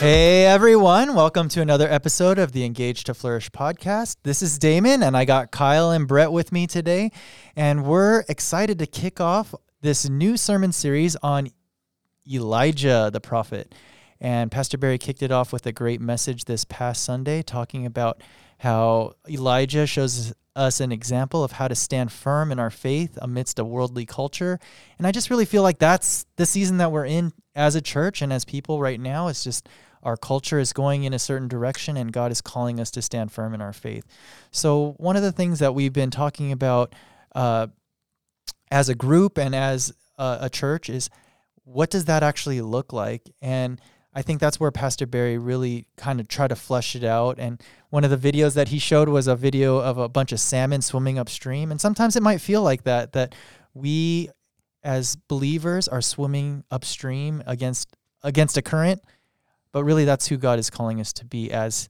Hey everyone, welcome to another episode of the Engage to Flourish podcast. This is Damon, and I got Kyle and Brett with me today, and we're excited to kick off this new sermon series on Elijah the prophet. And Pastor Barry kicked it off with a great message this past Sunday, talking about how Elijah shows us an example of how to stand firm in our faith amidst a worldly culture. And I just really feel like that's the season that we're in as a church and as people right now. It's just our culture is going in a certain direction and God is calling us to stand firm in our faith. So, one of the things that we've been talking about uh, as a group and as a, a church is what does that actually look like? And I think that's where Pastor Barry really kind of tried to flesh it out. And one of the videos that he showed was a video of a bunch of salmon swimming upstream. And sometimes it might feel like that, that we as believers are swimming upstream against against a current but really that's who God is calling us to be as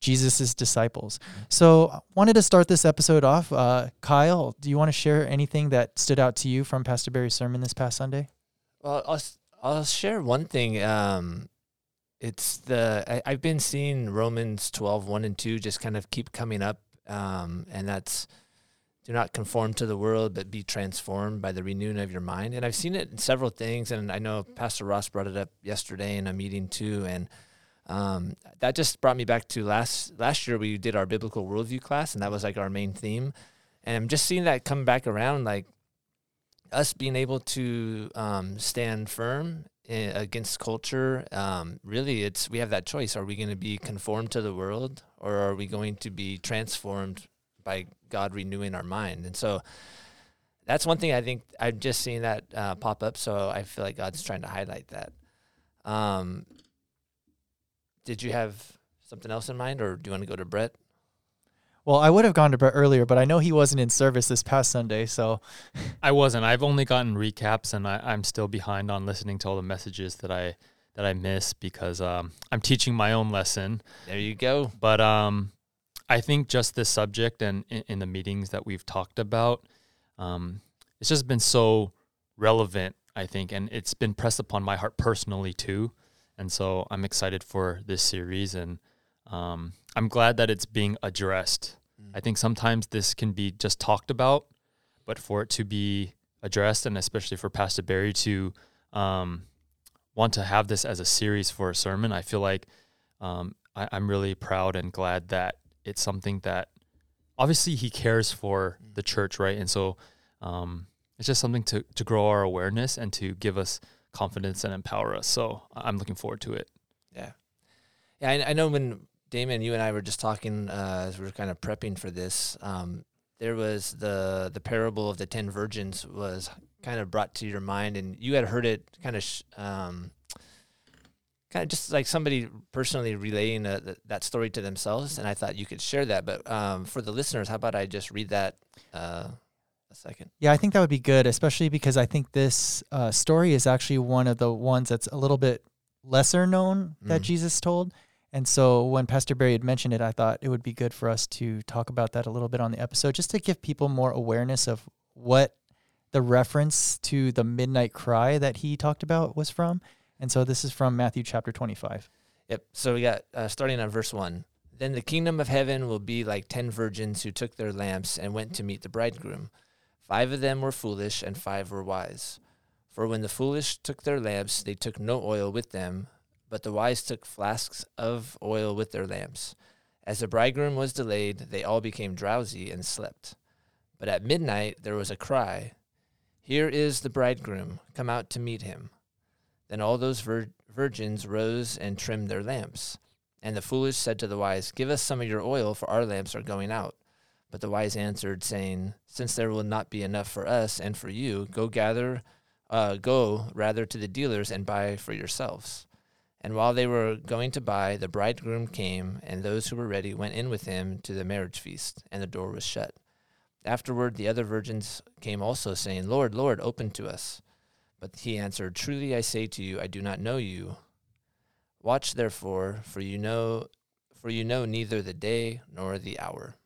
Jesus' disciples. So I wanted to start this episode off. Uh, Kyle, do you want to share anything that stood out to you from Pastor Barry's sermon this past Sunday? Well, I'll, I'll share one thing. Um, it's the I, have been seeing Romans 12, 1 and 2 just kind of keep coming up. Um, and that's do not conform to the world, but be transformed by the renewing of your mind. And I've seen it in several things, and I know Pastor Ross brought it up yesterday in a meeting too. And um, that just brought me back to last last year we did our biblical worldview class, and that was like our main theme. And I'm just seeing that come back around, like us being able to um, stand firm in, against culture. Um, really, it's we have that choice: are we going to be conformed to the world, or are we going to be transformed by God renewing our mind. And so that's one thing I think I've just seen that uh, pop up. So I feel like God's trying to highlight that. Um, did you have something else in mind, or do you want to go to Brett? Well, I would have gone to Brett earlier, but I know he wasn't in service this past Sunday, so I wasn't. I've only gotten recaps, and I, am still behind on listening to all the messages that I that I miss because um, I'm teaching my own lesson. There you go. But um, I think just this subject and in, in the meetings that we've talked about, um, it's just been so relevant, I think, and it's been pressed upon my heart personally too. And so I'm excited for this series, and um, I'm glad that it's being addressed. Mm. I think sometimes this can be just talked about, but for it to be addressed, and especially for Pastor Barry to um, want to have this as a series for a sermon, I feel like um, I, I'm really proud and glad that it's something that obviously he cares for the church, right? And so um, it's just something to, to grow our awareness and to give us confidence and empower us. So I'm looking forward to it. Yeah. Yeah. I, I know when Damon, you and I were just talking uh, as we were kind of prepping for this, um, there was the, the parable of the 10 virgins was kind of brought to your mind and you had heard it kind of, sh- um, kind of just like somebody personally relaying a, that story to themselves, and I thought you could share that. But um, for the listeners, how about I just read that uh, a second? Yeah, I think that would be good, especially because I think this uh, story is actually one of the ones that's a little bit lesser known that mm. Jesus told. And so when Pastor Barry had mentioned it, I thought it would be good for us to talk about that a little bit on the episode, just to give people more awareness of what the reference to the midnight cry that he talked about was from and so this is from Matthew chapter 25. Yep. So we got uh, starting on verse 1. Then the kingdom of heaven will be like ten virgins who took their lamps and went to meet the bridegroom. Five of them were foolish, and five were wise. For when the foolish took their lamps, they took no oil with them, but the wise took flasks of oil with their lamps. As the bridegroom was delayed, they all became drowsy and slept. But at midnight there was a cry Here is the bridegroom, come out to meet him. Then all those vir- virgins rose and trimmed their lamps. And the foolish said to the wise, Give us some of your oil, for our lamps are going out. But the wise answered, saying, Since there will not be enough for us and for you, go gather, uh, go rather to the dealers and buy for yourselves. And while they were going to buy, the bridegroom came, and those who were ready went in with him to the marriage feast, and the door was shut. Afterward, the other virgins came also, saying, Lord, Lord, open to us. But he answered, Truly I say to you, I do not know you. Watch therefore, for you know for you know neither the day nor the hour.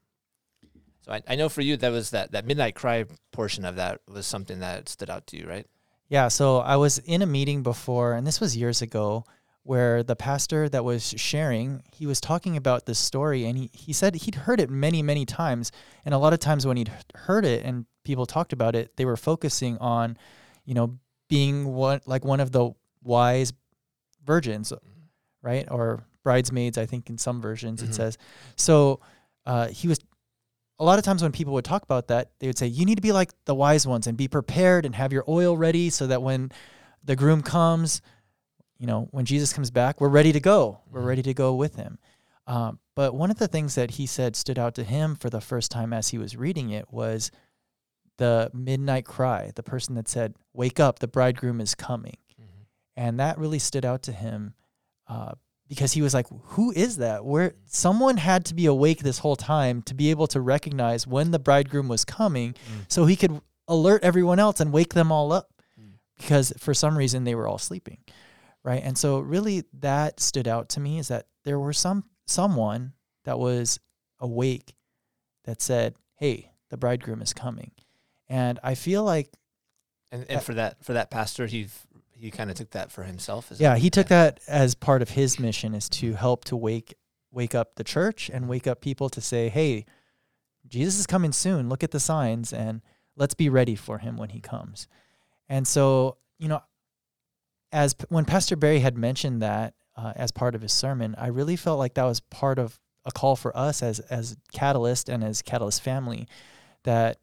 So I, I know for you that was that, that midnight cry portion of that was something that stood out to you, right? Yeah. So I was in a meeting before, and this was years ago, where the pastor that was sharing, he was talking about this story and he, he said he'd heard it many, many times. And a lot of times when he'd heard it and people talked about it, they were focusing on, you know, being one like one of the wise virgins, right? Or bridesmaids, I think in some versions Mhm. it says. So uh, he was a lot of times when people would talk about that, they would say, You need to be like the wise ones and be prepared and have your oil ready so that when the groom comes, you know, when Jesus comes back, we're ready to go. We're Mhm. ready to go with him. Um, but one of the things that he said stood out to him for the first time as he was reading it was the midnight cry, the person that said, Wake up, the bridegroom is coming. Mhm. And that really stood out to him uh, because he was like, Who is that? Where someone had to be awake this whole time to be able to recognize when the bridegroom was coming Mm. so he could alert everyone else and wake them all up Mm. because for some reason they were all sleeping. Right. And so really that stood out to me is that there were some someone that was awake that said, Hey, the bridegroom is coming. And I feel like And, and for that for that pastor, he he kind of took that for himself. Yeah, he took that as part of his mission is to help to wake wake up the church and wake up people to say, "Hey, Jesus is coming soon. Look at the signs and let's be ready for him when he comes." And so, you know, as when Pastor Barry had mentioned that uh, as part of his sermon, I really felt like that was part of a call for us as as Catalyst and as Catalyst family that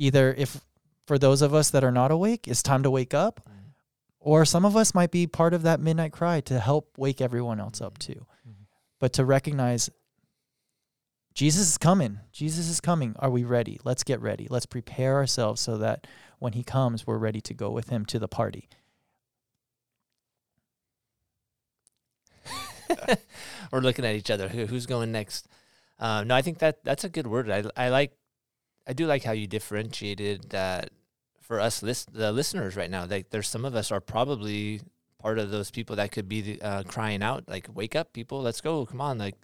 either if for those of us that are not awake, it's time to wake up Mm. or some of us might be part of that midnight cry to help wake everyone else up too. Mhm. But to recognize Jesus is coming. Jesus is coming. Are we ready? Let's get ready. Let's prepare ourselves so that when he comes, we're ready to go with him to the party. We're looking at each other. Who, who's going next? Um, no, I think that that's a good word. I I like, I do like how you differentiated that for us list the listeners right now. Like, there's some of us are probably part of those people that could be the, uh, crying out, like, "Wake up, people! Let's go! Come on! Like,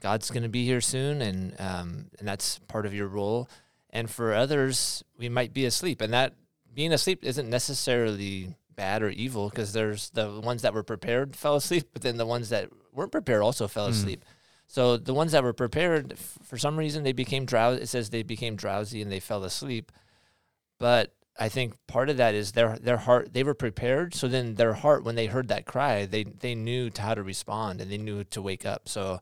God's gonna be here soon," and um, and that's part of your role. And for others, we might be asleep, and that being asleep isn't necessarily bad or evil because there's the ones that were prepared fell asleep, but then the ones that weren't prepared also fell Mm. asleep. So the ones that were prepared, for some reason, they became drowsy. It says they became drowsy and they fell asleep. But I think part of that is their their heart. They were prepared, so then their heart, when they heard that cry, they they knew how to respond and they knew to wake up. So,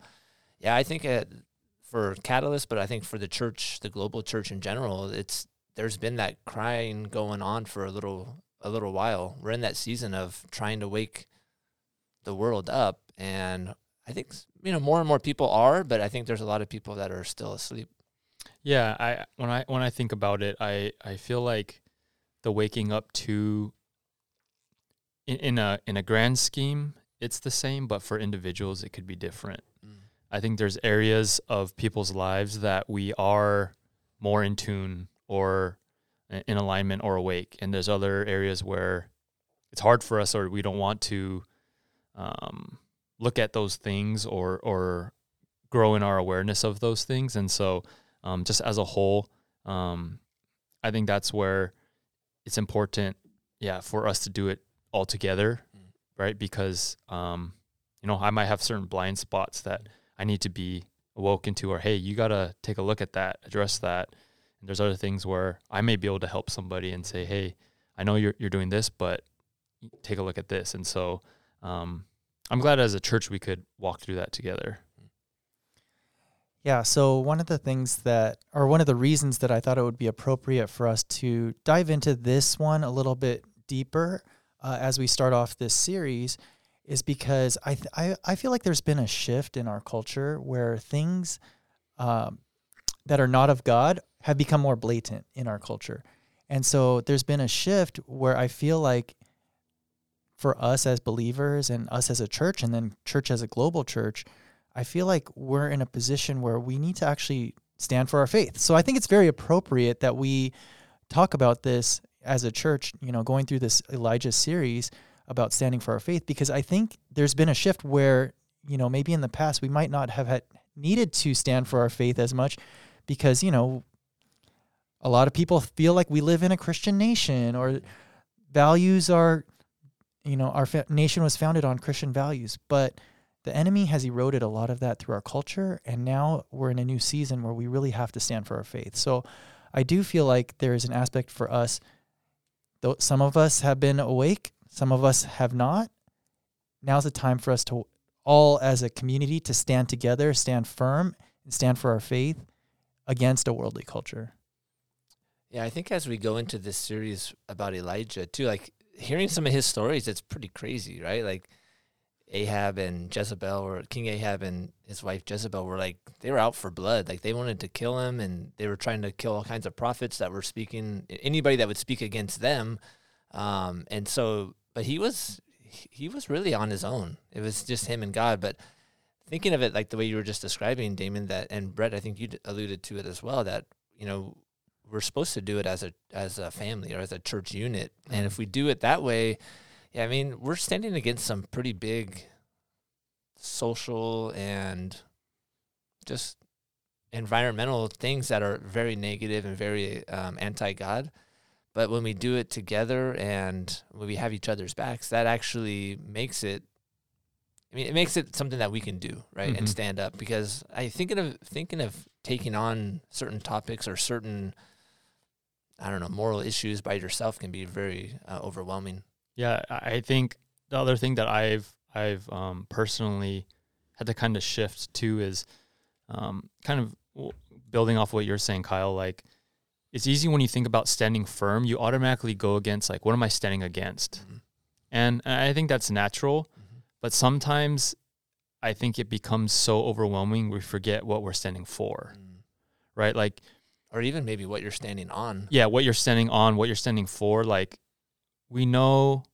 yeah, I think uh for Catalyst, but I think for the church, the global church in general, it's there's been that crying going on for a little a little while. We're in that season of trying to wake the world up, and I think you know more and more people are, but I think there's a lot of people that are still asleep. Yeah, I when I when I think about it, I I feel like the waking up to in, in a in a grand scheme, it's the same, but for individuals it could be different. I think there's areas of people's lives that we are more in tune or in alignment or awake, and there's other areas where it's hard for us or we don't want to um, look at those things or or grow in our awareness of those things. And so, um, just as a whole, um, I think that's where it's important, yeah, for us to do it all together, Mm. right? Because um, you know, I might have certain blind spots that I need to be awoken to, or hey, you gotta take a look at that, address that. And there's other things where I may be able to help somebody and say, hey, I know you're you're doing this, but take a look at this. And so, um, I'm glad as a church we could walk through that together. Yeah, so one of the things that, or one of the reasons that I thought it would be appropriate for us to dive into this one a little bit deeper uh, as we start off this series is because I, th- I I feel like there's been a shift in our culture where things um, that are not of God have become more blatant in our culture, and so there's been a shift where I feel like for us as believers and us as a church, and then church as a global church, I feel like we're in a position where we need to actually stand for our faith. So I think it's very appropriate that we talk about this as a church, you know, going through this Elijah series about standing for our faith because I think there's been a shift where, you know, maybe in the past we might not have had needed to stand for our faith as much because, you know, a lot of people feel like we live in a Christian nation or values are you know, our fa- nation was founded on Christian values, but the enemy has eroded a lot of that through our culture. And now we're in a new season where we really have to stand for our faith. So I do feel like there is an aspect for us, though some of us have been awake, some of us have not. Now's the time for us to all as a community to stand together, stand firm, and stand for our faith against a worldly culture. Yeah, I think as we go into this series about Elijah too, like hearing some of his stories, it's pretty crazy, right? Like Ahab and Jezebel, or King Ahab and his wife Jezebel, were like they were out for blood. Like they wanted to kill him, and they were trying to kill all kinds of prophets that were speaking anybody that would speak against them. Um, and so, but he was he was really on his own. It was just him and God. But thinking of it like the way you were just describing, Damon, that and Brett, I think you alluded to it as well. That you know we're supposed to do it as a as a family or as a church unit, and if we do it that way, yeah, I mean we're standing against some pretty big social and just environmental things that are very negative and very um, anti God. But when we do it together and when we have each other's backs, that actually makes it. I mean, it makes it something that we can do, right, Mhm. and stand up. Because I thinking of thinking of taking on certain topics or certain, I don't know, moral issues by yourself can be very uh, overwhelming. Yeah, I think the other thing that I've I've um, personally had to kind of shift to is um, kind of w- building off what you're saying, Kyle. Like, it's easy when you think about standing firm, you automatically go against like, what am I standing against? Mhm. And I think that's natural, Mhm. but sometimes I think it becomes so overwhelming we forget what we're standing for, Mm. right? Like, Or even maybe what you're standing on. yeah, what you're standing on, what you're standing for. Like, we know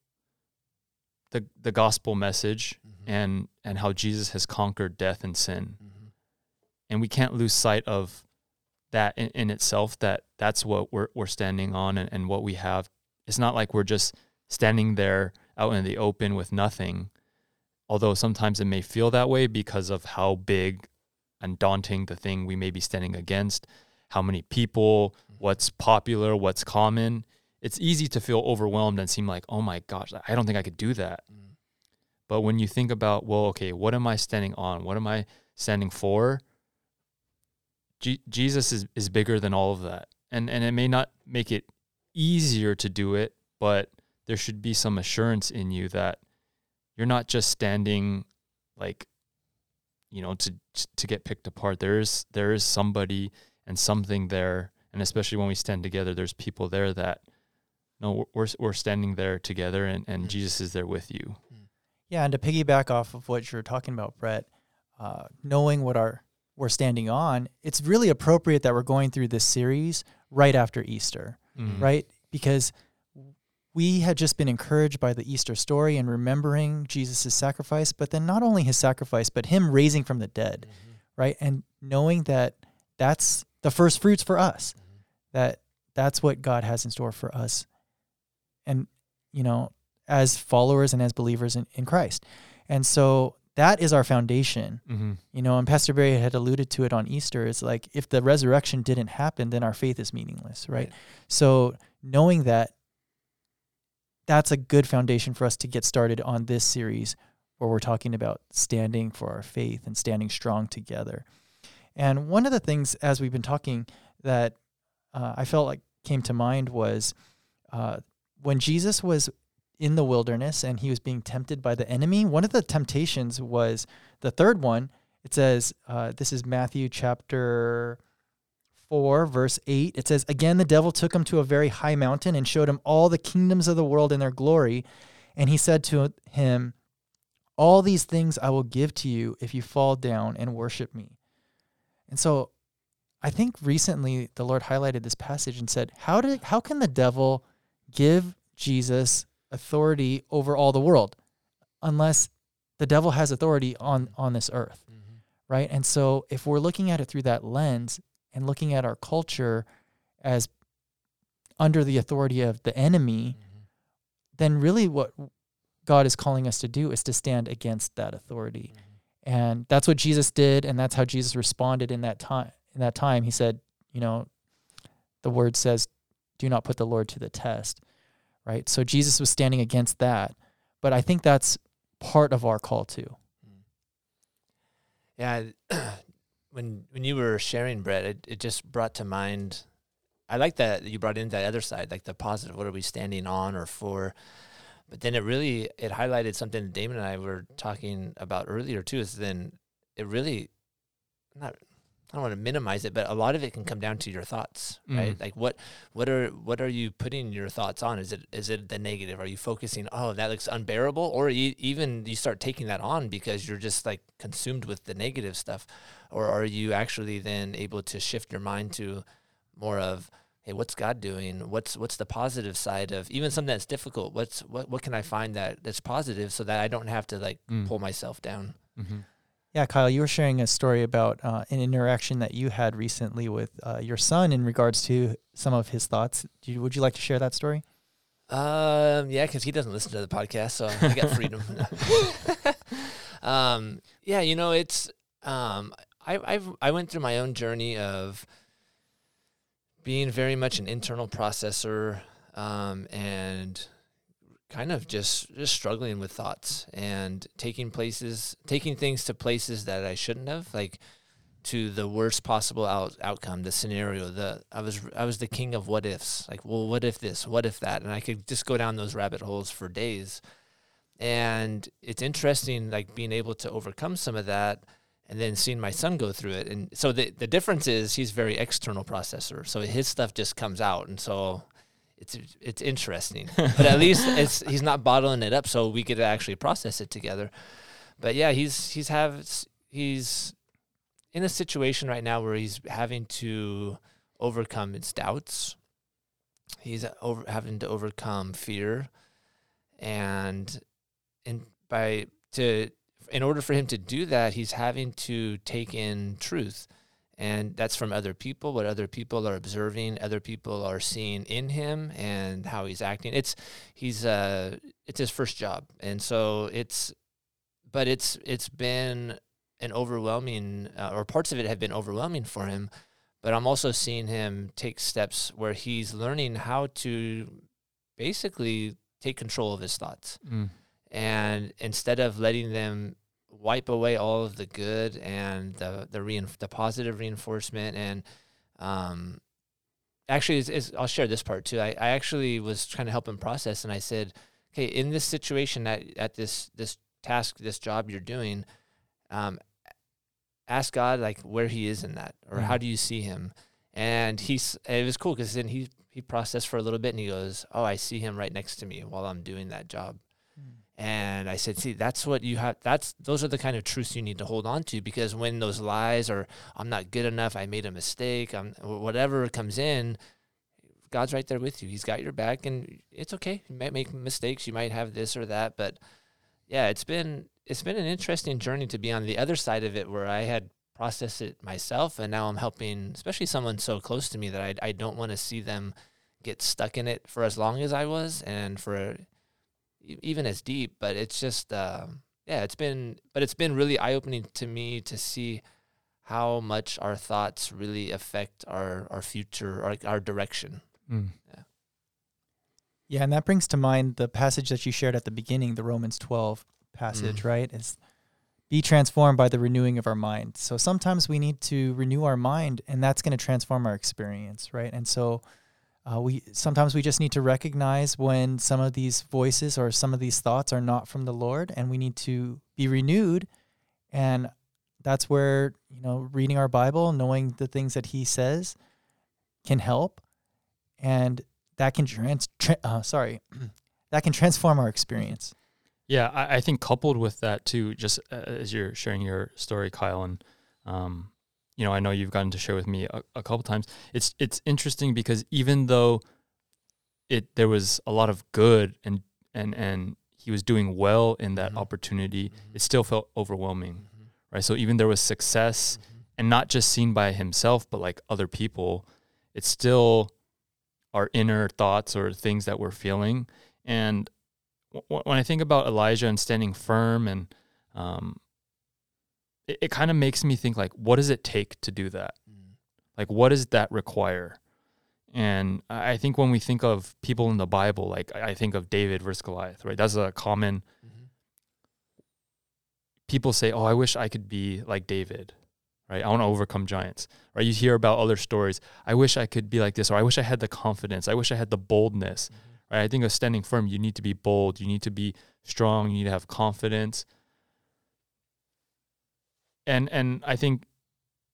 the the gospel message Mhm. and and how Jesus has conquered death and sin, Mhm. and we can't lose sight of that in, in itself. That that's what we're we're standing on and, and what we have. It's not like we're just standing there out in the open with nothing. Although sometimes it may feel that way because of how big and daunting the thing we may be standing against, how many people, what's popular, what's common. It's easy to feel overwhelmed and seem like, oh my gosh, I don't think I could do that. Mm. But when you think about, well, okay, what am I standing on? What am I standing for? Je- Jesus is, is bigger than all of that. And and it may not make it easier to do it, but there should be some assurance in you that you're not just standing like you know to to get picked apart. There is there is somebody and something there, and especially when we stand together, there's people there that no, we're we're standing there together, and and Mm. Jesus is there with you. Yeah, and to piggyback off of what you're talking about, Brett, uh, knowing what our we're standing on, it's really appropriate that we're going through this series right after Easter, Mm. right? Because we had just been encouraged by the Easter story and remembering Jesus' sacrifice, but then not only his sacrifice, but him raising from the dead, Mhm. right? And knowing that that's the first fruits for us, Mhm. that that's what God has in store for us. And, you know, as followers and as believers in, in Christ. And so that is our foundation. Mm-hmm. You know, and Pastor Barry had alluded to it on Easter. It's like if the resurrection didn't happen, then our faith is meaningless, right? Right. So knowing that, that's a good foundation for us to get started on this series where we're talking about standing for our faith and standing strong together. And one of the things, as we've been talking, that uh, I felt like came to mind was uh, when Jesus was in the wilderness and he was being tempted by the enemy. One of the temptations was the third one. It says, uh, this is Matthew chapter 4, verse 8. It says, Again, the devil took him to a very high mountain and showed him all the kingdoms of the world and their glory. And he said to him, All these things I will give to you if you fall down and worship me. And so I think recently the Lord highlighted this passage and said, How did how can the devil give Jesus authority over all the world unless the devil has authority on on this earth? Mhm. right? And so if we're looking at it through that lens and looking at our culture as under the authority of the enemy, Mhm. then really what God is calling us to do is to stand against that authority. Mhm. And that's what Jesus did and that's how Jesus responded in that time. In that time he said, you know, the word says do not put the Lord to the test, right? So Jesus was standing against that. but I think that's part of our call too. Mm. Yeah, when when you were sharing, Brett, it, it just brought to mind. I like that you brought in that other side, like the positive. What are we standing on or for? But then it really it highlighted something Damon and I were talking about earlier too. Is then it really not I don't want to minimize it, but a lot of it can come down to your thoughts, right? Mm. Like what what are what are you putting your thoughts on? Is it is it the negative? Are you focusing, oh, that looks unbearable, or you, even you start taking that on because you're just like consumed with the negative stuff, or are you actually then able to shift your mind to more of hey what's god doing what's what's the positive side of even something that's difficult what's what what can i find that that's positive so that i don't have to like Mm. pull myself down Mm-hmm. Yeah, Kyle, you were sharing a story about uh, an interaction that you had recently with uh, your son in regards to some of his thoughts. Do you, would you like to share that story? Um, yeah, because he doesn't listen to the podcast, so I got freedom. um, yeah, you know, it's um, I I've I went through my own journey of being very much an internal processor, um, and kind of just just struggling with thoughts and taking places, taking things to places that I shouldn't have, like to the worst possible out, outcome, the scenario. The I was I was the king of what ifs. Like, well, what if this? What if that? And I could just go down those rabbit holes for days. And it's interesting, like being able to overcome some of that, and then seeing my son go through it. And so the the difference is he's very external processor, so his stuff just comes out, and so it's it's interesting. but at least it's he's not bottling it up, so we get to actually process it together. But yeah, he's he's have he's in a situation right now where he's having to overcome his doubts. He's over having to overcome fear, and in by to in order for him to do that, he's having to take in truth, and that's from other people. What other people are observing, other people are seeing in him, and how he's acting. It's he's uh it's his first job, and so it's, but it's it's been an overwhelming, uh, or parts of it have been overwhelming for him. But I'm also seeing him take steps where he's learning how to basically take control of his thoughts. Mm. And instead of letting them wipe away all of the good and the the rein- the positive reinforcement and um actually it's, it's, I'll share this part too. I, I actually was trying to help him process and I said, okay, in this situation at, at this this task, this job you're doing, um, ask God like where he is in that or how Mhm. do you see him? And he's it was cool because then he he processed for a little bit and he goes, oh, I see him right next to me while I'm doing that job. And I said, see, that's what you have. That's those are the kind of truths you need to hold on to because when those lies or I'm not good enough, I made a mistake, I'm whatever comes in, God's right there with you. He's got your back, and it's okay. You might make mistakes, you might have this or that, but yeah, it's been it's been an interesting journey to be on the other side of it, where I had processed it myself, and now I'm helping, especially someone so close to me that I I don't want to see them get stuck in it for as long as I was, and for even as deep. But it's just, um, yeah, it's been, but it's been really eye opening to me to see how much our thoughts really affect our our future, our our direction. Mm. Yeah, and that brings to mind the passage that you shared at the beginning, the Romans 12 passage, Mm. right? Is be transformed by the renewing of our mind. So sometimes we need to renew our mind, and that's going to transform our experience, right? And so uh, we sometimes we just need to recognize when some of these voices or some of these thoughts are not from the Lord, and we need to be renewed. And that's where you know reading our Bible, knowing the things that He says, can help, and that can trans. Tra- uh, sorry, that can transform our experience. Yeah, I, I think coupled with that too, just uh, as you're sharing your story, Kyle, and um, you know, I know you've gotten to share with me a, a couple times. It's it's interesting because even though it there was a lot of good and and and he was doing well in that Mhm. opportunity, Mhm. it still felt overwhelming, Mhm. right? So even there was success Mhm. and not just seen by himself, but like other people, it's still our inner thoughts or things that we're feeling. And w- when I think about Elijah and standing firm, and um, it, it kind of makes me think like, what does it take to do that? Mm. Like, what does that require? And I think when we think of people in the Bible, like I think of David versus Goliath, right? That's a common Mhm. people say, "Oh, I wish I could be like David." Right? I want to overcome giants. Right? You hear about other stories. I wish I could be like this or I wish I had the confidence. I wish I had the boldness. Right? I think of standing firm, you need to be bold, you need to be strong, you need to have confidence. And and I think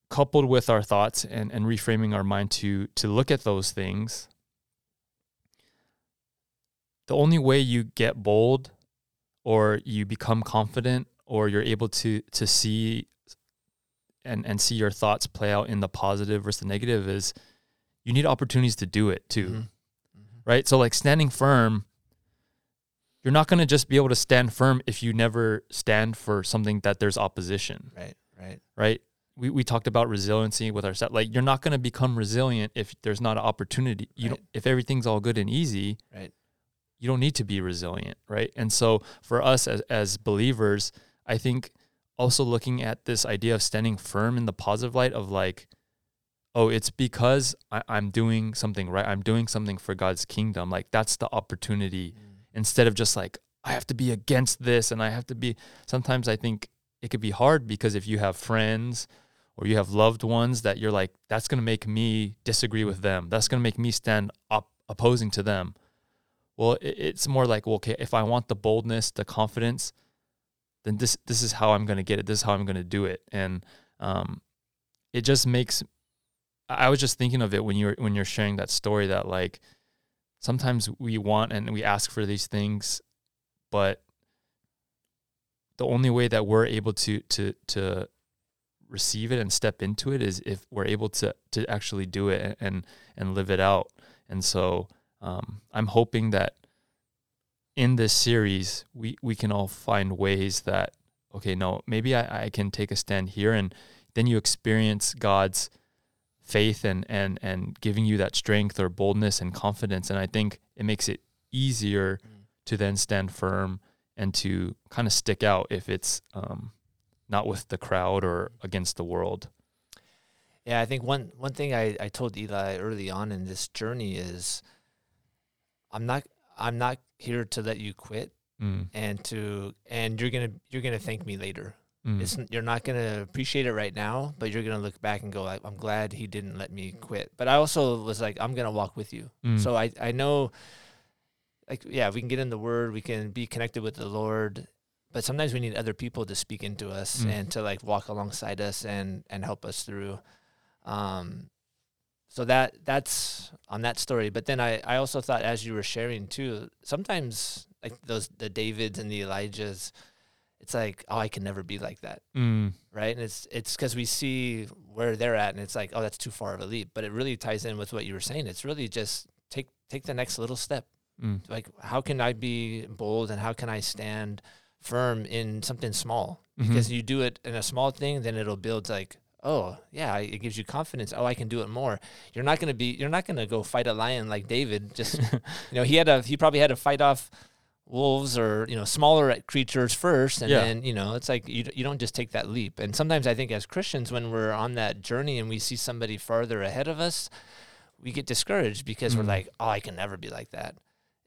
coupled with our thoughts and, and reframing our mind to to look at those things, the only way you get bold or you become confident or you're able to to see and and see your thoughts play out in the positive versus the negative is you need opportunities to do it too Mhm. Mhm. right so like standing firm you're not going to just be able to stand firm if you never stand for something that there's opposition Right. Right. right we, we talked about resiliency with our set like you're not going to become resilient if there's not an opportunity you Right. don't if everything's all good and easy Right. you don't need to be resilient, right? And so for us as as believers, I think also looking at this idea of standing firm in the positive light of like, oh, it's because I, I'm doing something right. I'm doing something for God's kingdom. Like that's the opportunity mm. Instead of just like I have to be against this and I have to be. Sometimes I think it could be hard because if you have friends or you have loved ones that you're like, that's going to make me disagree with them. That's going to make me stand up opposing to them. Well, it, it's more like, well, okay, if I want the boldness, the confidence, then this this is how I'm going to get it. This is how I'm going to do it, and um, it just makes. I I was just thinking of it when you're when you're sharing that story that like sometimes we want and we ask for these things, but the only way that we're able to to to receive it and step into it is if we're able to to actually do it and and, live it out. And so um, I'm hoping that in this series we we can all find ways that okay no maybe I, I can take a stand here and then you experience God's faith and and and giving you that strength or boldness and confidence and I think it makes it easier Mm. to then stand firm and to kind of stick out if it's um, not with the crowd or against the world. Yeah, I think one one thing I, I told Eli early on in this journey is I'm not I'm not here to let you quit Mm, and to and you're gonna you're gonna thank me later. Mm, It's you're not gonna appreciate it right now, but you're gonna look back and go like I'm glad he didn't let me quit. But I also was like I'm gonna walk with you. mm, So I I know like yeah, we can get in the word, we can be connected with the Lord, but sometimes we need other people to speak into us Mm. and to like walk alongside us and and help us through. Um so that that's on that story. But then I I also thought as you were sharing too, sometimes like those the Davids and the Elijahs, it's like, oh, I can never be like that mm, right? And it's it's because we see where they're at, and it's like, oh, that's too far of a leap. But it really ties in with what you were saying. It's really just take take the next little step. mm, Like, how can I be bold, and how can I stand firm in something small? mhm, Because you do it in a small thing, then it'll build like, oh yeah, it gives you confidence. Oh, I can do it more. You're not gonna be, you're not gonna go fight a lion like David. Just you know, he had a he probably had to fight off wolves or you know smaller creatures first, and Yeah. then you know it's like you you don't just take that leap. And sometimes I think as Christians, when we're on that journey and we see somebody farther ahead of us, we get discouraged because we're Mm. like, oh, I can never be like that,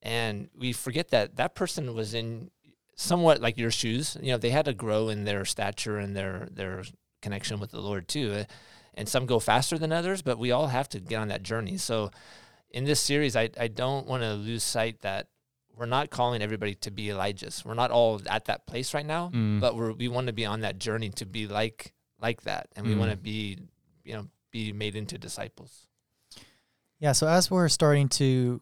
and we forget that that person was in somewhat like your shoes. You know, they had to grow in their stature and their their connection with the Lord too. Uh, And some go faster than others, but we all have to get on that journey. So in this series, I, I don't want to lose sight that we're not calling everybody to be Elijahs. We're not all at that place right now, mm. but we're, we want to be on that journey to be like like that, and we want to Mm. be you know be made into disciples. Yeah, so as we're starting to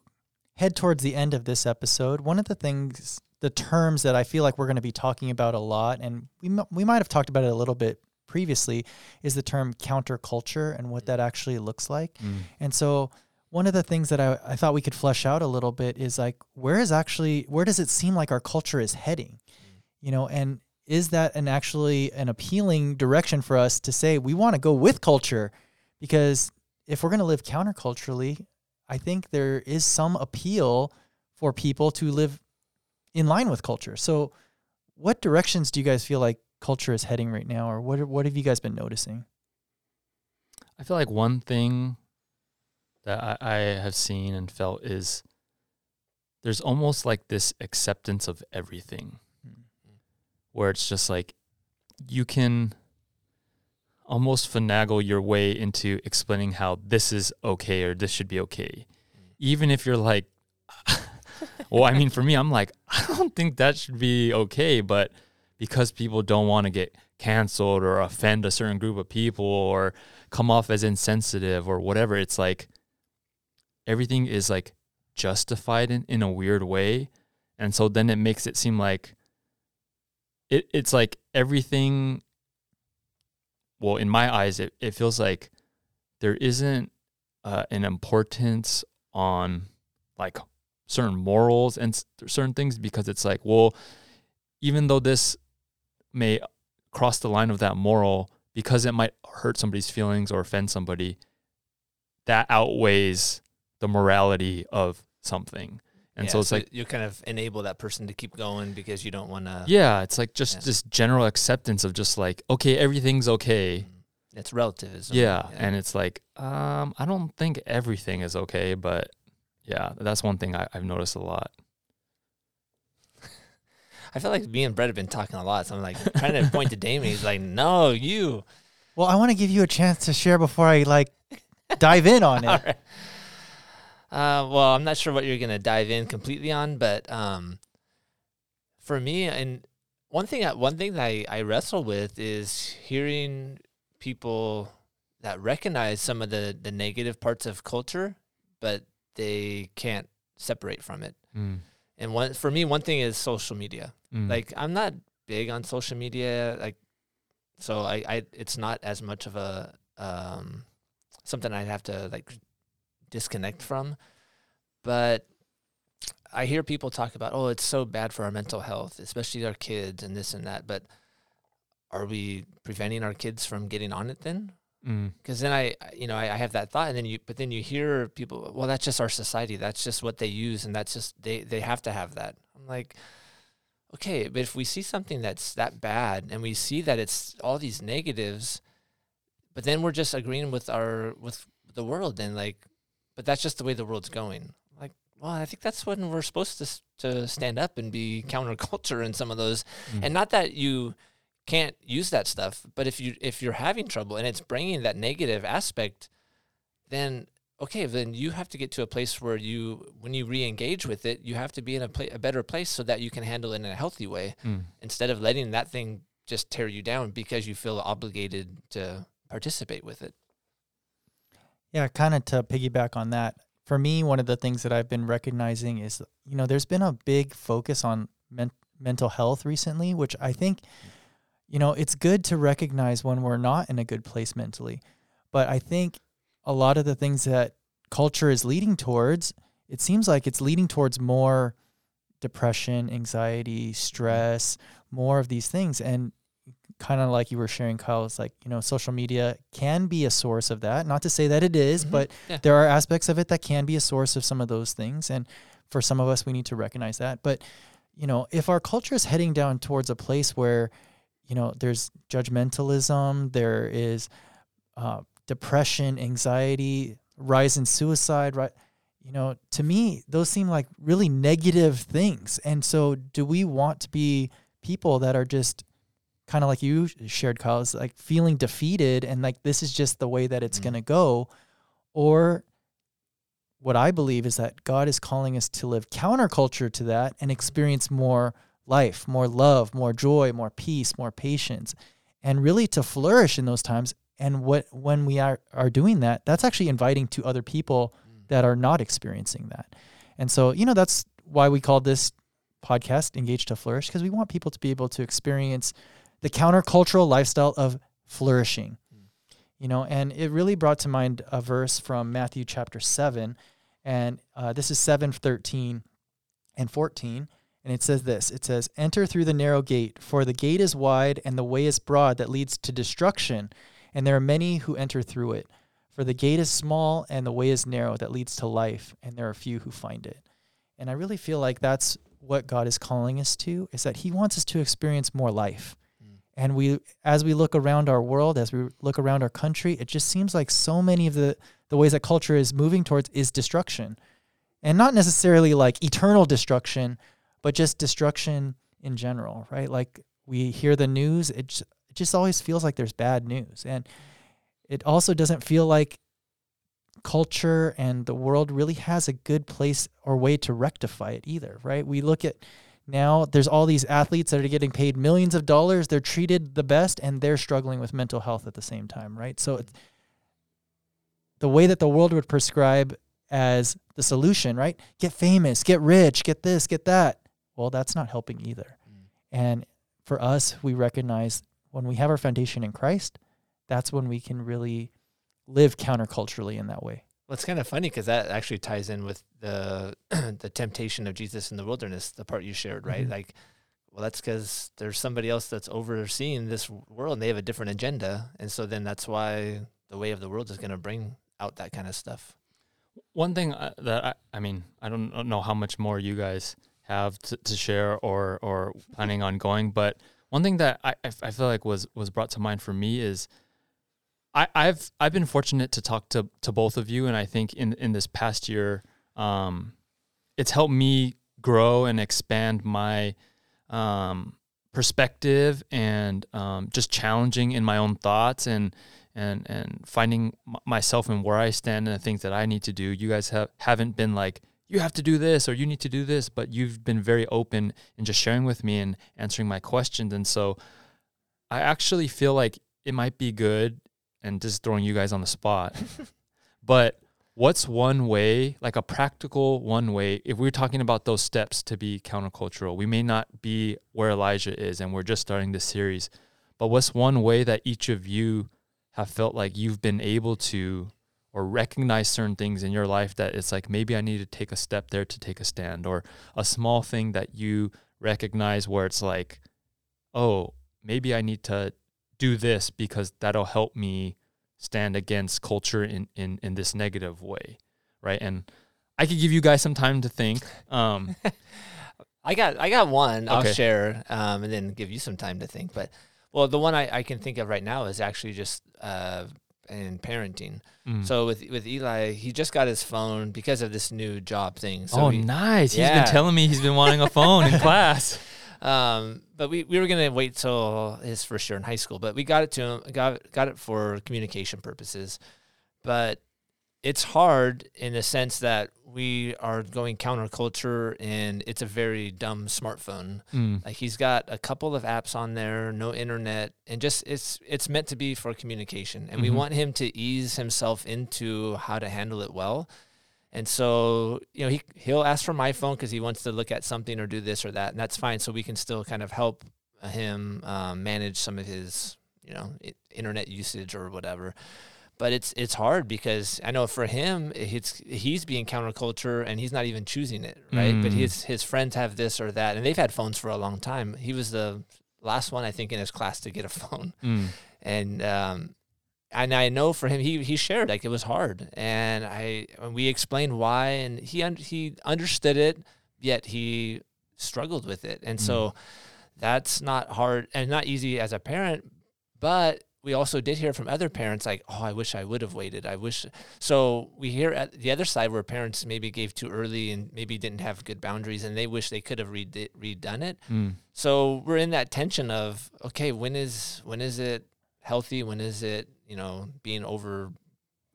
head towards the end of this episode, one of the things, the terms that I feel like we're going to be talking about a lot, and we m- we might have talked about it a little bit previously, is the term counterculture and what that actually looks like. Mm. And so one of the things that I, I thought we could flesh out a little bit is like where is actually where does it seem like our culture is heading? Mm. You know, and is that an actually an appealing direction for us to say we want to go with culture? Because if we're going to live counterculturally, I think there is some appeal for people to live in line with culture. So what directions do you guys feel like culture is heading right now or what what have you guys been noticing? I feel like one thing that I, I have seen and felt is there's almost like this acceptance of everything Mm. where it's just like you can almost finagle your way into explaining how this is okay or this should be okay. Even if you're like, well, I mean, for me, I'm like, I don't think that should be okay. But because people don't want to get canceled or offend a certain group of people or come off as insensitive or whatever, it's like everything is like justified in, in a weird way. And so then it makes it seem like it, it's like everything well in my eyes it, it feels like there isn't uh, an importance on like certain morals and s- certain things because it's like well even though this may cross the line of that moral because it might hurt somebody's feelings or offend somebody that outweighs the morality of something and so Yeah, it's like you kind of enable that person to keep going because you don't want to. yeah it's like just Yeah. this general acceptance of just like okay everything's okay It's relativism. yeah, and it's like um i don't think everything is okay but yeah that's one thing I, i've noticed a lot I feel like me and Brett have been talking a lot, so I'm like trying to point to Damon. He's like, "No, you." Well, I want to give you a chance to share before I like dive in on it. right. Uh, well, I'm not sure what you're gonna dive in completely on, but um, for me, and one thing, I- one thing that I, I wrestle with is hearing people that recognize some of the the negative parts of culture, but they can't separate from it. mm. And one for me, one thing is social media. Mm. Like I'm not big on social media, like so I, I it's not as much of a um something I'd have to like disconnect from. But I hear people talk about, oh, it's so bad for our mental health, especially our kids and this and that. But are we preventing our kids from getting on it then? Mm. because then I, I- you know, I, I have that thought, and then you, but then you hear people, well, that's just our society. That's just what they use, and that's just they they have to have that. I'm like, okay, but if we see something that's that bad, and we see that it's all these negatives, but then we're just agreeing with our with the world, and like, but that's just the way the world's going. Like, well, I think that's when we're supposed to to stand up and be counterculture in some of those, Mm. and not that you can't use that stuff but if you if you're having trouble and it's bringing that negative aspect then okay then you have to get to a place where you when you re-engage with it you have to be in a, pla- a better place so that you can handle it in a healthy way Mm. instead of letting that thing just tear you down because you feel obligated to participate with it Yeah, kind of to piggyback on that. For me, one of the things that I've been recognizing is, you know, there's been a big focus on men- mental health recently, which I think, you know, it's good to recognize when we're not in a good place mentally. But I think a lot of the things that culture is leading towards, it seems like it's leading towards more depression, anxiety, mm. stress, more of these things. And kind of like you were sharing, Kyle, it's like, you know, social media can be a source of that. Not to say that it is, Mhm. but Yeah. there are aspects of it that can be a source of some of those things. And for some of us, we need to recognize that. But, you know, if our culture is heading down towards a place where, you know, there's judgmentalism, there is uh, depression, anxiety, rise in suicide, right? You know, to me, those seem like really negative things. And so, do we want to be people that are just kind of like you shared, Kyle, is like feeling defeated and like this is just the way that it's Mm. going to go? Or what I believe is that God is calling us to live counterculture to that and experience more life, more love, more joy, more peace, more patience, and really to flourish in those times. And what when we are, are doing that, that's actually inviting to other people that are not experiencing that. And so, you know, that's why we called this podcast Engage to Flourish, because we want people to be able to experience the countercultural lifestyle of flourishing. You know, and it really brought to mind a verse from Matthew chapter 7. And uh, this is 7 13 and 14. And it says this it says, Enter through the narrow gate, for the gate is wide and the way is broad that leads to destruction, and there are many who enter through it. For the gate is small and the way is narrow that leads to life, and there are few who find it. And I really feel like that's what God is calling us to, is that He wants us to experience more life. And we, as we look around our world, as we look around our country, it just seems like so many of the the ways that culture is moving towards is destruction. And not necessarily like eternal destruction, but just destruction in general, right? Like we hear the news, it just, it just always feels like there's bad news. And it also doesn't feel like culture and the world really has a good place or way to rectify it either, right? We look at now there's all these athletes that are getting paid millions of dollars, they're treated the best and they're struggling with mental health at the same time, right? So it's, the way that the world would prescribe as the solution, right? Get famous, get rich, get this, get that. Well, that's not helping either. Mm. And for us, we recognize when we have our foundation in Christ, that's when we can really live counterculturally in that way. Well, it's kind of funny because that actually ties in with the the temptation of Jesus in the wilderness, the part you shared, right? Mm-hmm. Like, well, that's because there's somebody else that's overseeing this world, and they have a different agenda, and so then that's why the way of the world is going to bring out that kind of stuff. One thing uh, that I, I mean, I don't know how much more you guys have to, to share or or planning on going, but one thing that I I feel like was was brought to mind for me is I, I've I've been fortunate to talk to to both of you, and I think in in this past year, um, it's helped me grow and expand my um, perspective and um, just challenging in my own thoughts and and and finding m- myself and where I stand and the things that I need to do. You guys have haven't been like you have to do this or you need to do this, but you've been very open and just sharing with me and answering my questions. And so I actually feel like it might be good and just throwing you guys on the spot. but what's one way, like a practical one way, if we're talking about those steps to be countercultural, we may not be where Elijah is and we're just starting this series. But what's one way that each of you have felt like you've been able to or recognize certain things in your life that it's like maybe I need to take a step there to take a stand or a small thing that you recognize where it's like, oh, maybe I need to do this because that'll help me stand against culture in, in, in this negative way. Right. And I could give you guys some time to think. Um, I got I got one I'll share um, and then give you some time to think. But well, the one I, I can think of right now is actually just uh, in parenting. Mm. So with with Eli, he just got his phone because of this new job thing. So oh, he, nice! Yeah. He's been telling me he's been wanting a phone in class. Um, but we, we were gonna wait till his first year in high school, but we got it to him, got got it for communication purposes. But it's hard in the sense that we are going counterculture and it's a very dumb smartphone. Mm. Like he's got a couple of apps on there, no internet, and just it's it's meant to be for communication. And mm-hmm. we want him to ease himself into how to handle it well. And so, you know, he he'll ask for my phone because he wants to look at something or do this or that, and that's fine. So we can still kind of help him um, manage some of his, you know, internet usage or whatever. But it's it's hard because I know for him, it's he's being counterculture and he's not even choosing it, right? Mm. But his his friends have this or that, and they've had phones for a long time. He was the last one I think in his class to get a phone, mm. and um, and I know for him, he he shared like it was hard, and I and we explained why, and he un- he understood it, yet he struggled with it, and mm. so that's not hard and not easy as a parent, but we also did hear from other parents like, "Oh, I wish I would have waited. I wish." So we hear at the other side where parents maybe gave too early and maybe didn't have good boundaries, and they wish they could have redid, redone it. Mm. So we're in that tension of, okay, when is when is it healthy? When is it you know being over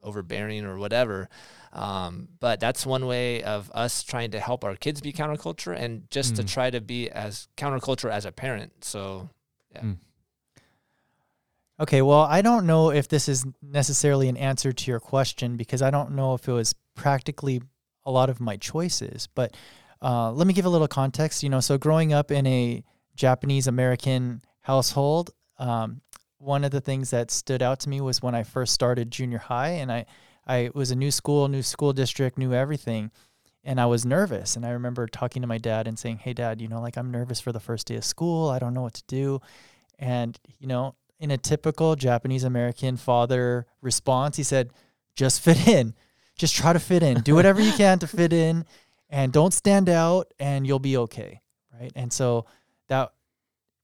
overbearing or whatever um, but that's one way of us trying to help our kids be counterculture and just mm. to try to be as counterculture as a parent so yeah mm. okay well i don't know if this is necessarily an answer to your question because i don't know if it was practically a lot of my choices but uh, let me give a little context you know so growing up in a japanese american household um, one of the things that stood out to me was when I first started junior high and I, I was a new school, new school district, new everything. And I was nervous. And I remember talking to my dad and saying, Hey, dad, you know, like I'm nervous for the first day of school. I don't know what to do. And, you know, in a typical Japanese American father response, he said, Just fit in. Just try to fit in. Do whatever you can to fit in and don't stand out and you'll be okay. Right. And so that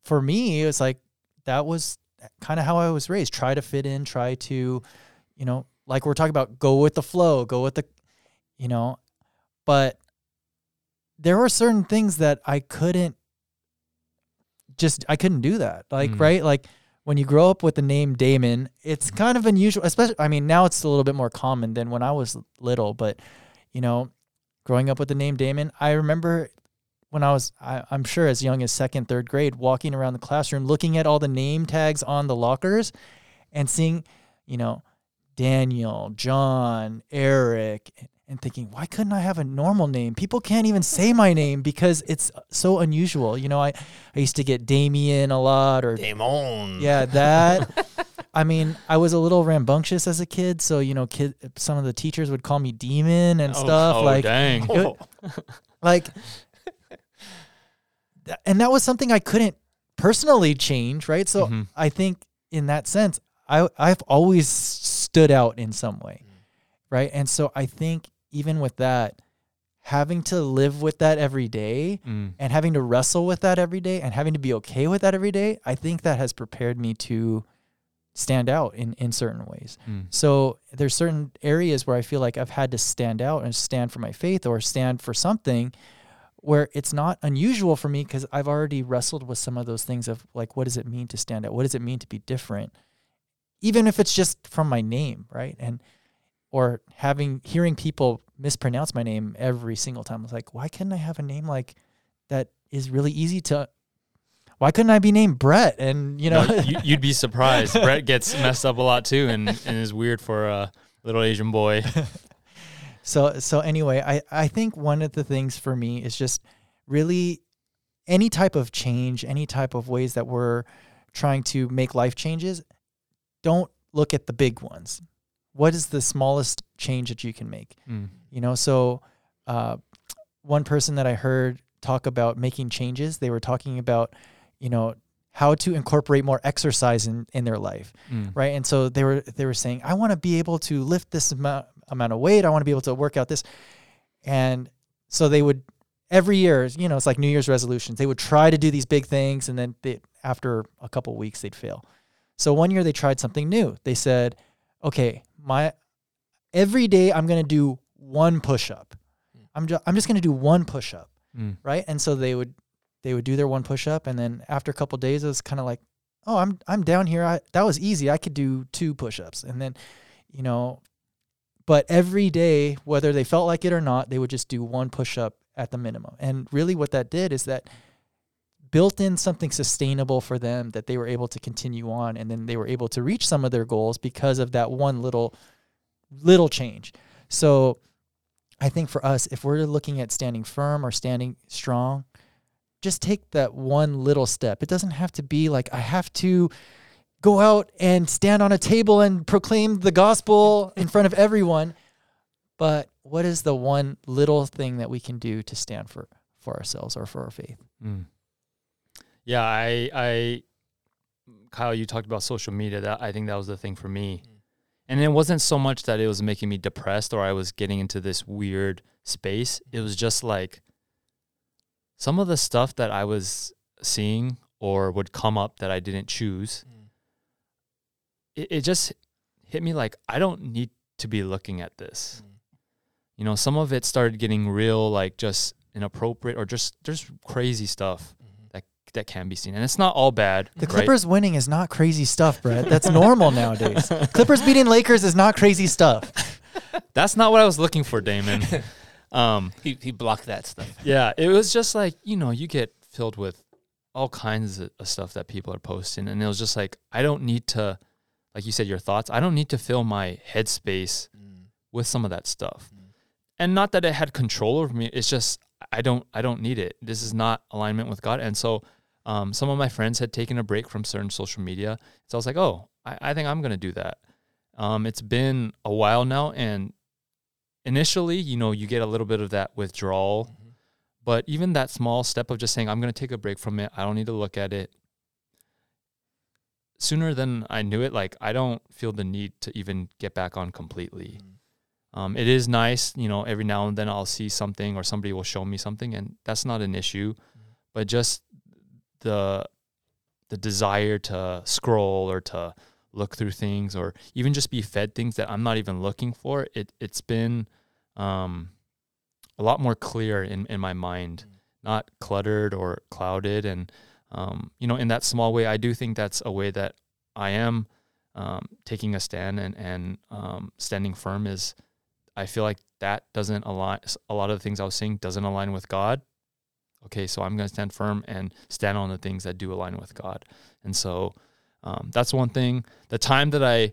for me, it was like, that was kind of how I was raised. Try to fit in, try to, you know, like we're talking about go with the flow, go with the you know, but there were certain things that I couldn't just I couldn't do that. Like, Mm. right? Like when you grow up with the name Damon, it's kind of unusual, especially I mean, now it's a little bit more common than when I was little, but you know, growing up with the name Damon, I remember when I was I, I'm sure as young as second, third grade, walking around the classroom looking at all the name tags on the lockers and seeing, you know, Daniel, John, Eric, and thinking, why couldn't I have a normal name? People can't even say my name because it's so unusual. You know, I, I used to get Damien a lot or Damon. yeah, that. I mean, I was a little rambunctious as a kid, so you know, kid. Some of the teachers would call me demon and Oh, stuff. oh, like, dang. it- like, and that was something I couldn't personally change, right? So Mhm. I think in that sense, I I've always stood out in some way, right? And so I think even with that, having to live with that every day Mm. and having to wrestle with that every day and having to be okay with that every day, I think that has prepared me to stand out in in certain ways. Mm. So there's certain areas where I feel like I've had to stand out and stand for my faith or stand for something where it's not unusual for me because I've already wrestled with some of those things of like what does it mean to stand out? What does it mean to be different? Even if it's just from my name, right? And or having hearing people mispronounce my name every single time. I was like, why couldn't I have a name like that is really easy to why couldn't I be named Brett? And you know, No, you, you'd be surprised. Brett gets messed up a lot too, and, and is weird for a little Asian boy. So so anyway, I I think one of the things for me is just really any type of change, any type of ways that we're trying to make life changes, don't look at the big ones. What is the smallest change that you can make? Mm. You know, so uh, one person that I heard talk about making changes, they were talking about, you know, how to incorporate more exercise in, in their life Mm. right? And so they were they were saying, I want to be able to lift this amount amount of weight. I want to be able to work out this, and so they would every year, you know, it's like New Year's resolutions. They would try to do these big things, and then they, after a couple weeks, they'd fail. So one year they tried something new. They said, okay, my every day I'm going to do one push up. I'm just I'm just going to do one push up Mm. right? And so they would they would do their one push up, and then after a couple days, it was kind of like, oh, I'm I'm down here. I, that was easy. I could do two push ups, and then, you know, but every day, whether they felt like it or not, they would just do one push up at the minimum. And really, what that did is that built in something sustainable for them that they were able to continue on, and then they were able to reach some of their goals because of that one little little change. So I think for us, if we're looking at standing firm or standing strong, just take that one little step. It doesn't have to be like I have to go out and stand on a table and proclaim the gospel in front of everyone. But what is the one little thing that we can do to stand for for ourselves or for our faith? Mm. Yeah, I, I, Kyle, you talked about social media. That I think that was the thing for me, and it wasn't so much that it was making me depressed or I was getting into this weird space. It was just like some of the stuff that I was seeing or would come up that I didn't choose. It, it just hit me like I don't need to be looking at this. You know, some of it started getting real, like just inappropriate or just just crazy stuff that that can be seen, and it's not all bad. The right? Clippers winning is not crazy stuff, Brett. That's normal nowadays. Clippers beating Lakers is not crazy stuff. That's not what I was looking for, Damon. um, He he blocked that stuff. yeah, it was just like you know, you get filled with all kinds of stuff that people are posting, and it was just like I don't need to, like you said, your thoughts. I don't need to fill my headspace with some of that stuff. And not that it had control over me. It's just I don't I don't need it. This is not alignment with God. And so um, some of my friends had taken a break from certain social media. So I was like, oh, I, I think I'm gonna do that. Um, it's been a while now, and initially, you know, you get a little bit of that withdrawal. But even that small step of just saying, I'm going to take a break from it, I don't need to look at it. Sooner than I knew it, like, I don't feel the need to even get back on completely. Um, it is nice, you know, every now and then I'll see something or somebody will show me something, and that's not an issue. But just the the desire to scroll or to look through things or even just be fed things that I'm not even looking for, it it's been um, a lot more clear in, in my mind, Mm. not cluttered or clouded. And um, you know, in that small way, I do think that's a way that I am um, taking a stand and and um, standing firm. Is I feel like that doesn't align. A lot of the things I was saying doesn't align with God. Okay, so I'm going to stand firm and stand on the things that do align with God. And so um, that's one thing. The time that I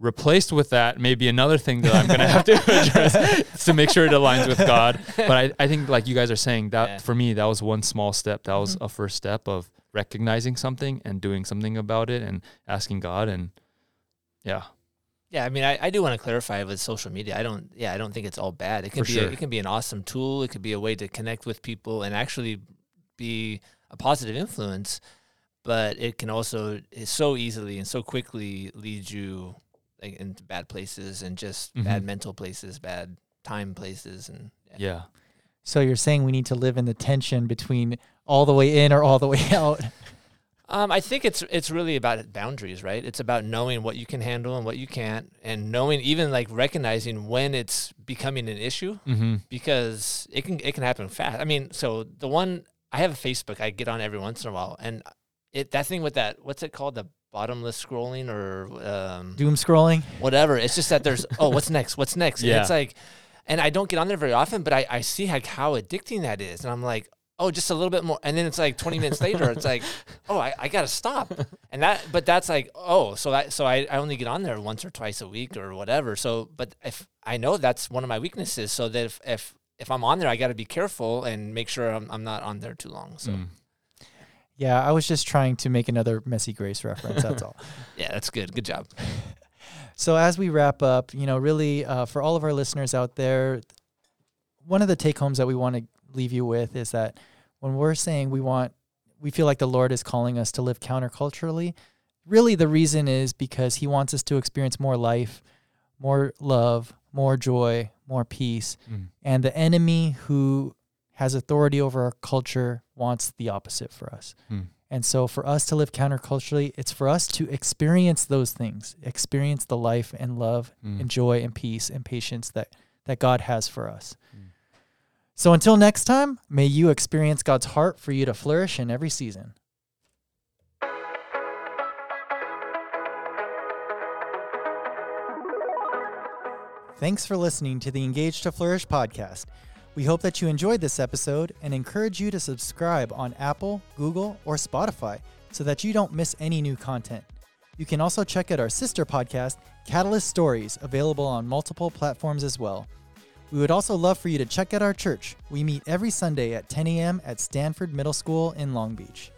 replaced with that may be another thing that I'm going to have to address to make sure it aligns with God. But I, I think, like you guys are saying, that Yeah. for me, that was one small step. That was Mhm. a first step of recognizing something and doing something about it and asking God. And yeah, Yeah, I mean, I, I do want to clarify with social media. I don't, yeah, I don't think it's all bad. It can For be, a, it can be an awesome tool. It could be a way to connect with people and actually be a positive influence. But it can also it so easily and so quickly lead you like, into bad places and just bad Mhm. mental places, bad time places, and yeah. So you're saying we need to live in the tension between all the way in or all the way out. Um, I think it's it's really about boundaries, right? It's about knowing what you can handle and what you can't, and knowing even like recognizing when it's becoming an issue Mm-hmm. because it can it can happen fast. I mean, so the one I have a Facebook I get on every once in a while, and it that thing with that what's it called the bottomless scrolling or um, Doom scrolling. whatever. It's just that there's oh what's next, what's next, and Yeah. it's like, and I don't get on there very often, but I I see like how addicting that is, and I'm like. Oh, just a little bit more, and then it's like 20 minutes later. It's like, oh, I, I gotta stop, and that. But that's like, oh, so I so I, I only get on there once or twice a week or whatever. So, but if I know that's one of my weaknesses, so that if if, if I'm on there, I got to be careful and make sure I'm, I'm not on there too long. So Mm. Yeah, I was just trying to make another messy grace reference. That's all. yeah, that's good. Good job. So as we wrap up, you know, really uh, for all of our listeners out there, one of the take homes that we want to leave you with is that when we're saying we want, we feel like the Lord is calling us to live counterculturally. Really, the reason is because He wants us to experience more life, more love, more joy, more peace, Mm. and the enemy who has authority over our culture wants the opposite for us. Mm. And so for us to live counterculturally, it's for us to experience those things, experience the life and love Mm. and joy and peace and patience that that God has for us. Mm. So until next time, may you experience God's heart for you to flourish in every season. Thanks for listening to the Engage to Flourish podcast. We hope that you enjoyed this episode and encourage you to subscribe on Apple, Google, or Spotify so that you don't miss any new content. You can also check out our sister podcast, Catalyst Stories, available on multiple platforms as well. We would also love for you to check out our church. We meet every Sunday at 10 a.m. at Stanford Middle School in Long Beach.